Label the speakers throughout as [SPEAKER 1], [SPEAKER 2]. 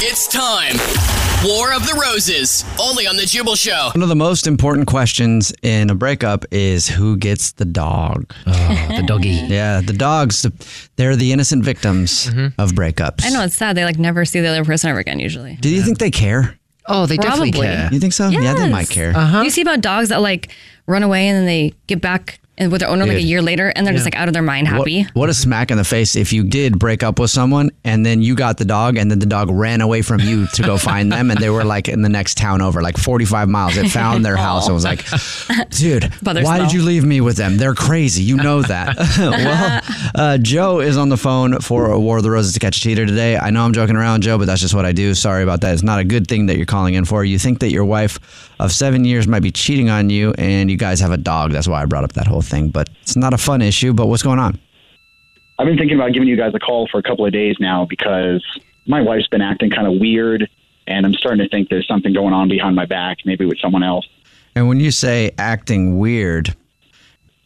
[SPEAKER 1] It's time. War of the Roses, only on the Jubal Show.
[SPEAKER 2] One of the most important questions in a breakup is who gets the dog.
[SPEAKER 3] the doggy.
[SPEAKER 2] Yeah, the dogs, they're the innocent victims of breakups.
[SPEAKER 4] I know it's sad. They like never see the other person ever again. Usually.
[SPEAKER 2] Do you think they care?
[SPEAKER 3] Oh, they definitely care.
[SPEAKER 2] You think so? Yeah, they might care.
[SPEAKER 3] Uh-huh.
[SPEAKER 4] You see about dogs that like run away and then they get back and with their owner like a
[SPEAKER 2] Dude.
[SPEAKER 4] year later and they're just like out of their mind happy.
[SPEAKER 2] What, a smack in the face if you did break up with someone and then you got the dog and then the dog ran away from you to go find them and they were like in the next town over, like 45 miles. It found their house and was like, dude, why did you leave me with them? They're crazy. You know that. well, uh, Joe is on the phone for War of the Roses to catch a cheater today. I know I'm joking around, Joe, but that's just what I do. Sorry about that. It's not a good thing that you're calling in for. You think that your wife of seven years might be cheating on you and you guys have a dog. That's why I brought up that whole thing. But it's not a fun issue. But what's going on?
[SPEAKER 5] I've been thinking about giving you guys a call for a couple of days now because my wife's been acting kind of weird, and I'm starting to think there's something going on behind my back, maybe with someone else.
[SPEAKER 2] And when you say acting weird,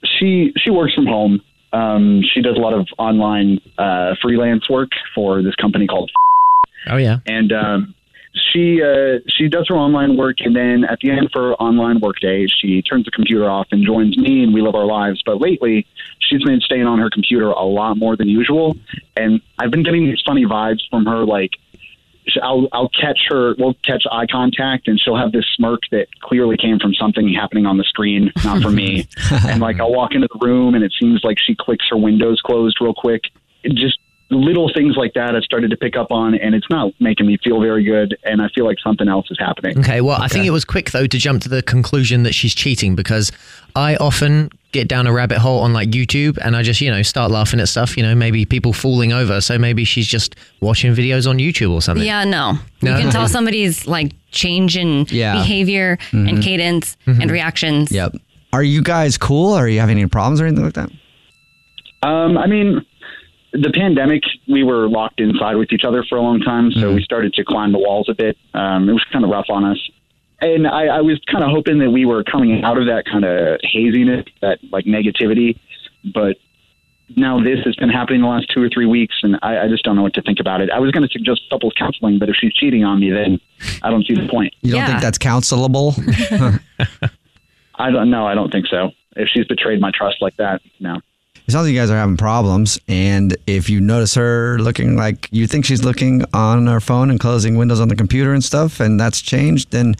[SPEAKER 5] She she works from home. Um, she does a lot of online uh, freelance work for this company called,
[SPEAKER 3] Oh yeah.
[SPEAKER 5] and um, she uh, she does her online work, and then at the end of her online work day, she turns the computer off and joins me, and we live our lives. But lately, she's been staying on her computer a lot more than usual, and I've been getting these funny vibes from her, like. sh- I'll I'll catch her. We'll catch eye contact, and she'll have this smirk that clearly came from something happening on the screen, not from me. and like I'll walk into the room, and it seems like she clicks her windows closed real quick. It just little things like that I've started to pick up on, and it's not making me feel very good. And I feel like something else is happening.
[SPEAKER 3] Okay, well, I think it was quick though to jump to the conclusion that she's cheating because I often get down a rabbit hole on like YouTube and I just, you know, start laughing at stuff, you know, maybe people falling over. So maybe she's just watching videos on YouTube or something.
[SPEAKER 4] Yeah, no.
[SPEAKER 3] No?
[SPEAKER 4] You can tell somebody's like change in
[SPEAKER 2] Yeah.
[SPEAKER 4] behavior and cadence and reactions.
[SPEAKER 2] Yep. Are you guys cool? Are you having any problems or anything like that?
[SPEAKER 5] Um, I mean, the pandemic, we were locked inside with each other for a long time, so we started to climb the walls a bit. Um, it was kind of rough on us. And I, I was kind of hoping that we were coming out of that kind of haziness, that like negativity. But now this has been happening the last two or three weeks, and I, I just don't know what to think about it. I was going to suggest couples counseling, but if she's cheating on me, then I don't see the point.
[SPEAKER 2] You don't
[SPEAKER 4] Yeah.
[SPEAKER 2] think that's counselable?
[SPEAKER 5] I don't know. I don't think so. If she's betrayed my trust like that, no.
[SPEAKER 2] It sounds like you guys are having problems. And if you notice her looking like you think she's looking on her phone and closing windows on the computer and stuff, and that's changed, then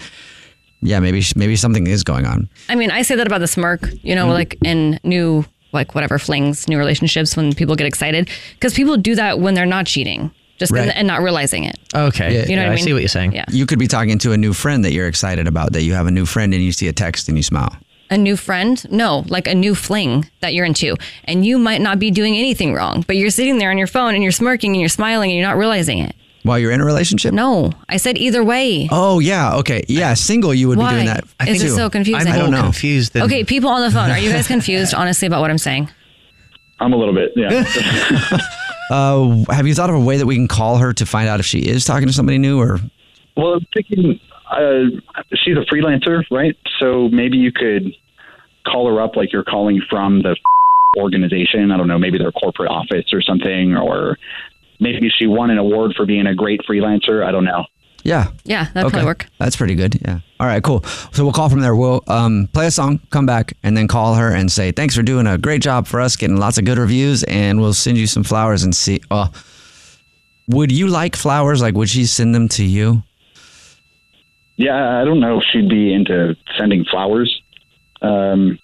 [SPEAKER 2] yeah, maybe maybe something is going on.
[SPEAKER 4] I mean, I say that about the smirk, you know, mm-hmm. like in new, like whatever flings, new relationships when people get excited. Because people do that when they're not cheating just
[SPEAKER 2] Right.
[SPEAKER 4] and, and not realizing it.
[SPEAKER 3] Okay.
[SPEAKER 2] Yeah.
[SPEAKER 4] You know
[SPEAKER 3] Yeah,
[SPEAKER 4] what I mean?
[SPEAKER 3] I see what you're saying.
[SPEAKER 4] Yeah.
[SPEAKER 2] You could be talking to a new friend that you're excited about, that you have a new friend and you see a text and you smile.
[SPEAKER 4] A new friend? No, like a new fling that you're into. And you might not be doing anything wrong, but you're sitting there on your phone and you're smirking and you're smiling and you're not realizing it.
[SPEAKER 2] While you're in a relationship?
[SPEAKER 4] No, I said either way.
[SPEAKER 2] Oh, yeah. Okay. Yeah. Single, you would
[SPEAKER 4] Why?
[SPEAKER 2] be doing that.
[SPEAKER 4] I think
[SPEAKER 2] too.
[SPEAKER 4] so confusing.
[SPEAKER 3] I'm
[SPEAKER 2] I don't
[SPEAKER 3] more
[SPEAKER 2] know.
[SPEAKER 3] confused than
[SPEAKER 4] Okay, people on the phone, are you guys confused honestly about what I'm saying?
[SPEAKER 5] I'm a little bit, yeah.
[SPEAKER 2] Uh, have you thought of a way that we can call her to find out if she is talking to somebody new or?
[SPEAKER 5] Well, I'm thinking uh, she's a freelancer, right? So maybe you could call her up like you're calling from the organization. I don't know, maybe their corporate office or something, or maybe she won an award for being a great freelancer. I don't know.
[SPEAKER 2] Yeah.
[SPEAKER 4] Yeah, that'd probably work.
[SPEAKER 2] That's pretty good. Yeah. All right, cool. So we'll call from there. We'll um, play a song, come back, and then call her and say, thanks for doing a great job for us, getting lots of good reviews, and we'll send you some flowers and see. Oh, would you like flowers? Like, would she send them to you?
[SPEAKER 5] Yeah, I don't know if she'd be into sending flowers. Um,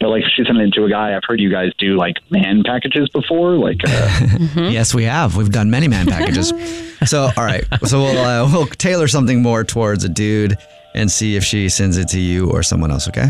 [SPEAKER 5] but like she sent it to a guy, I've heard you guys do like man packages before. Like, uh,
[SPEAKER 2] Yes, we have. We've done many man packages. so, all right. So we'll uh, we'll tailor something more towards a dude and see if she sends it to you or someone else. Okay.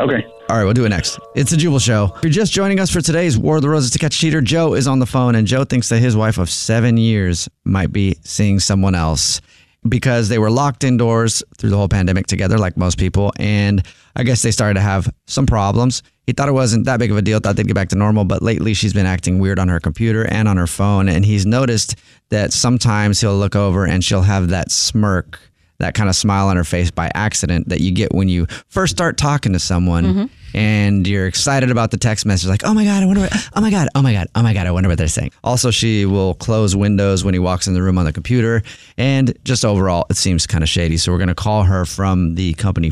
[SPEAKER 5] okay.
[SPEAKER 2] All right, we'll do it next. It's the Jubal Show. If you're just joining us for today's War of the Roses to Catch a Cheater, Joe is on the phone, and Joe thinks that his wife of seven years might be seeing someone else because they were locked indoors through the whole pandemic together, like most people. And I guess they started to have some problems. He thought it wasn't that big of a deal, thought they'd get back to normal, but lately she's been acting weird on her computer and on her phone. And he's noticed that sometimes he'll look over and she'll have that smirk that kind of smile on her face by accident that you get when you first start talking to someone mm-hmm. and you're excited about the text message like oh my god i wonder what oh my god oh my god oh my god i wonder what they're saying also she will close windows when he walks in the room on the computer and just overall it seems kind of shady so we're going to call her from the company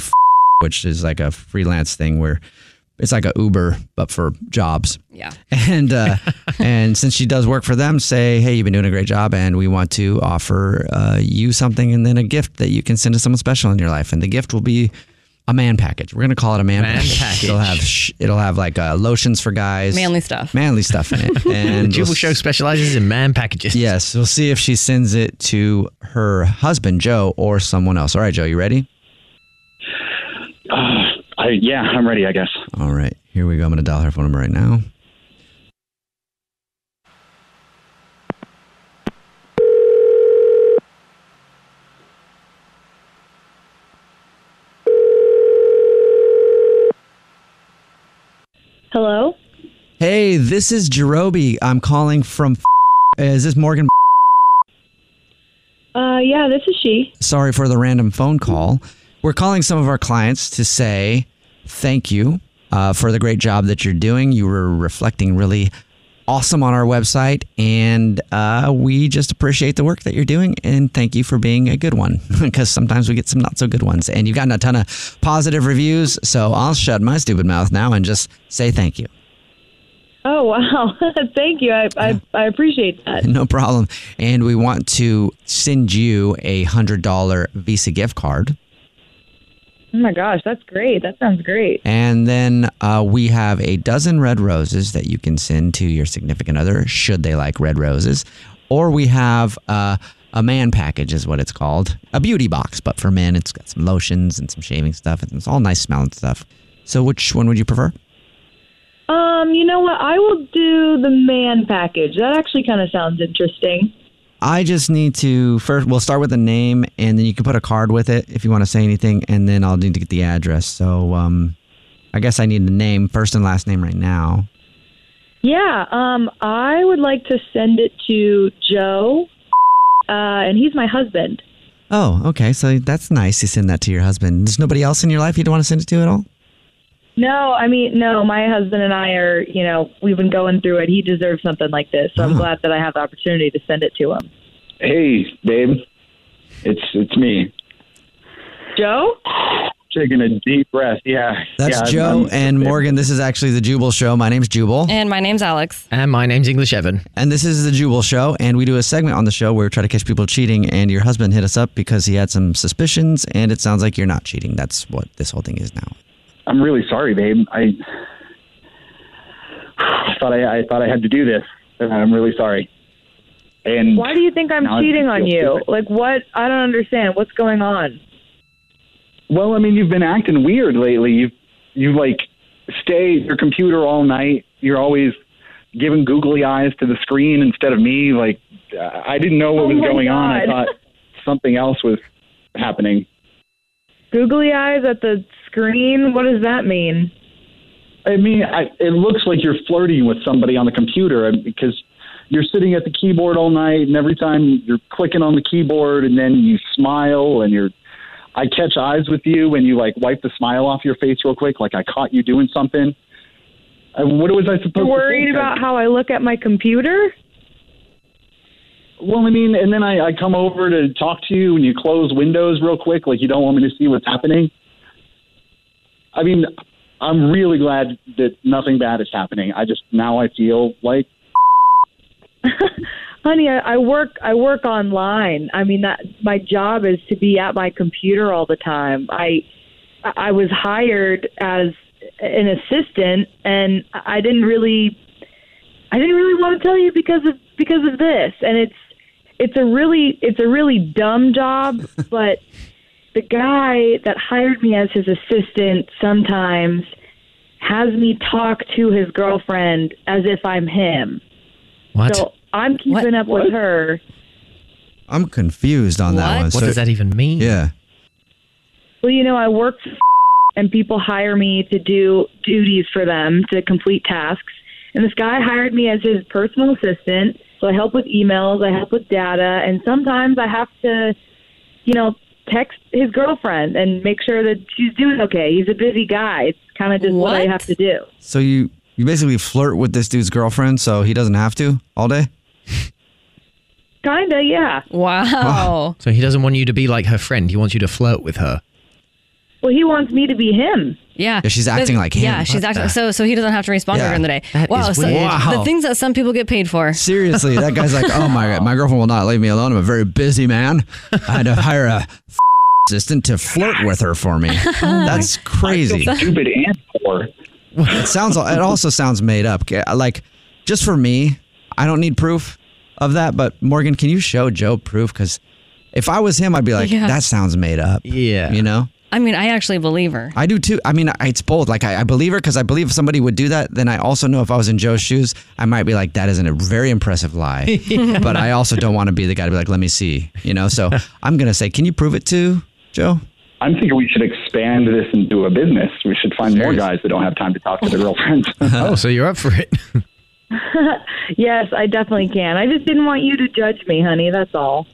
[SPEAKER 2] which is like a freelance thing where it's like a uber but for jobs
[SPEAKER 4] Yeah.
[SPEAKER 2] and uh, and since she does work for them, say, hey, you've been doing a great job, and we want to offer uh, you something, and then a gift that you can send to someone special in your life, and the gift will be a man package. We're gonna call it a man,
[SPEAKER 3] Man package.
[SPEAKER 2] It'll have sh- it'll have like uh, lotions for guys,
[SPEAKER 4] Manly stuff.
[SPEAKER 2] manly stuff in it,
[SPEAKER 3] The
[SPEAKER 2] and
[SPEAKER 3] Jubal
[SPEAKER 2] we'll
[SPEAKER 3] Show specializes in man packages.
[SPEAKER 2] Yes, we'll see if she sends it to her husband Joe or someone else. All right, Joe, you ready?
[SPEAKER 5] Uh, I, yeah, I'm ready. I guess.
[SPEAKER 2] All right, here we go. I'm gonna dial her phone number right now.
[SPEAKER 6] Hello?
[SPEAKER 2] Hey, this is Jerobi. I'm calling from. Is this Morgan?
[SPEAKER 6] Uh, yeah, this is she.
[SPEAKER 2] Sorry for the random phone call. We're calling some of our clients to say thank you uh, for the great job that you're doing. You were reflecting really awesome on our website, and uh, we just appreciate the work that you're doing. And thank you for being a good one because sometimes we get some not so good ones. And you've gotten a ton of positive reviews. So I'll shut my stupid mouth now and just say thank you.
[SPEAKER 6] Oh, wow. Thank you. I, I, I appreciate that.
[SPEAKER 2] No problem. And we want to send you a $100 Visa gift card.
[SPEAKER 6] Oh my gosh, that's great. That sounds great.
[SPEAKER 2] And then uh, we have a dozen red roses that you can send to your significant other, should they like red roses. Or we have uh, a man package, is what it's called. A beauty box, but for men, it's got some lotions and some shaving stuff. and It's all nice smelling stuff. So, which one would you prefer?
[SPEAKER 6] Um, you know what? I will do the man package. That actually kind of sounds interesting.
[SPEAKER 2] I just need to first, we'll start with a name and then you can put a card with it if you want to say anything. And then I'll need to get the address. So, um, I guess I need the name, first and last name right now.
[SPEAKER 6] Yeah, um, I would like to send it to Joe, uh, and he's my husband.
[SPEAKER 2] Oh, okay. So that's nice. You send that to your husband. There's nobody else in your life you'd want to send it to at all?
[SPEAKER 6] No, I mean, no, my husband and I are, you know, we've been going through it. He deserves something like this, so I'm
[SPEAKER 2] Oh.
[SPEAKER 6] glad that I have the opportunity to send it to him.
[SPEAKER 5] Hey, babe. It's it's me.
[SPEAKER 6] Joe?
[SPEAKER 5] Taking a deep breath. Yeah.
[SPEAKER 2] That's
[SPEAKER 5] yeah, I'm-
[SPEAKER 2] Joe
[SPEAKER 5] I'm-
[SPEAKER 2] and Morgan. This is actually the Jubal Show. My name's Jubal,
[SPEAKER 4] And my name's Alex.
[SPEAKER 3] And my name's English Evan.
[SPEAKER 2] and this is the Jubal Show. And we do a segment on the show where we try to catch people cheating. And your husband hit us up because he had some suspicions, and it sounds like you're not cheating. That's what this whole thing is now.
[SPEAKER 5] I'm really sorry, babe. I, I thought I, I thought I had to do this. and I'm really sorry. And
[SPEAKER 6] Why do you think I'm cheating on you?
[SPEAKER 5] stupid.
[SPEAKER 6] Like, what? I don't understand. What's going on?
[SPEAKER 5] well, I mean, you've been acting weird lately. You you like stay at your computer all night. You're always giving googly eyes to the screen instead of me. Like I didn't know what
[SPEAKER 6] Oh
[SPEAKER 5] was going on. I thought something else was happening.
[SPEAKER 6] Googly eyes at the screen? What does that mean?
[SPEAKER 5] I mean, I, it looks like you're flirting with somebody on the computer uh, because you're sitting at the keyboard all night, and every time you're clicking on the keyboard, and then you smile, and you're I catch eyes with you, and you like wipe the smile off your face real quick, like I caught you doing something. Uh, what was I supposed
[SPEAKER 6] You're
[SPEAKER 5] to
[SPEAKER 6] worried
[SPEAKER 5] think?
[SPEAKER 6] about how I look at my computer?
[SPEAKER 5] Well, I mean, and then I, I come over to talk to you, and you close windows real quick, like you don't want me to see what's happening. I mean, I'm really glad that nothing bad is happening. I just now I feel like
[SPEAKER 6] Honey, I, I work I work online. I mean that my job is to be at my computer all the time. I I was hired as an assistant and I didn't really I didn't really want to tell you because of because of this. And it's it's a really it's a really dumb job, but the guy that hired me as his assistant sometimes has me talk to his girlfriend as if I'm him.
[SPEAKER 3] What?
[SPEAKER 6] So I'm keeping up with her.
[SPEAKER 2] I'm confused on that one.
[SPEAKER 3] what
[SPEAKER 2] So-
[SPEAKER 3] does that even mean?
[SPEAKER 2] Yeah.
[SPEAKER 6] Well, you know, I work and people hire me to do duties for them to complete tasks. And this guy hired me as his personal assistant. So I help with emails, I help with data, and sometimes I have to, you know, text his girlfriend and make sure that she's doing okay. He's a busy guy. It's kind of just what? I have to do.
[SPEAKER 2] So you you basically flirt with this dude's girlfriend, so he doesn't have to all day.
[SPEAKER 6] Kinda, yeah.
[SPEAKER 4] Wow.
[SPEAKER 3] So he doesn't want you to be like her friend. He wants you to flirt with her.
[SPEAKER 6] Well, he wants me to be him.
[SPEAKER 4] Yeah.
[SPEAKER 2] Yeah, she's acting like him.
[SPEAKER 4] Yeah, she's acting so so he doesn't have to respond to her in the day.
[SPEAKER 3] that
[SPEAKER 4] wow,
[SPEAKER 3] is
[SPEAKER 4] so
[SPEAKER 3] weird.
[SPEAKER 2] Wow.
[SPEAKER 4] the things that some people get paid for.
[SPEAKER 2] Seriously, that guy's like, oh my god, my girlfriend will not leave me alone. I'm a very busy man. I had to hire a assistant to flirt with her for me. Oh That's crazy.
[SPEAKER 5] stupid and poor.
[SPEAKER 2] It sounds. It also sounds made up. Like, just for me, I don't need proof of that. But Morgan, can you show Joe proof? Because if I was him, I'd be like,
[SPEAKER 4] Yeah.
[SPEAKER 2] that sounds made up.
[SPEAKER 3] Yeah.
[SPEAKER 2] You know.
[SPEAKER 4] I mean, I actually believe her.
[SPEAKER 2] I do too. I mean, I- it's both. Like, I, I believe her because I believe if somebody would do that, then I also know if I was in Joe's shoes, I might be like, that isn't a very impressive lie. But I also don't want to be the guy to be like, let me see, you know? So I'm going to say, can you prove it to Joe?
[SPEAKER 5] I'm thinking we should expand this into a business. We should find more guys that don't have time to talk to their girlfriends.
[SPEAKER 3] Oh, so you're up for it.
[SPEAKER 6] Yes, I definitely can. I just didn't want you to judge me, honey. That's all.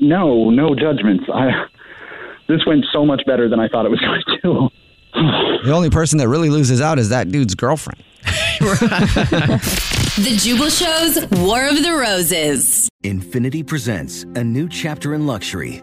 [SPEAKER 5] no, no judgments. I, this went so much better than I thought it was going to.
[SPEAKER 2] The only person that really loses out is that dude's girlfriend.
[SPEAKER 7] The Jubal Show's War of the Roses.
[SPEAKER 8] Infiniti presents a new chapter in luxury,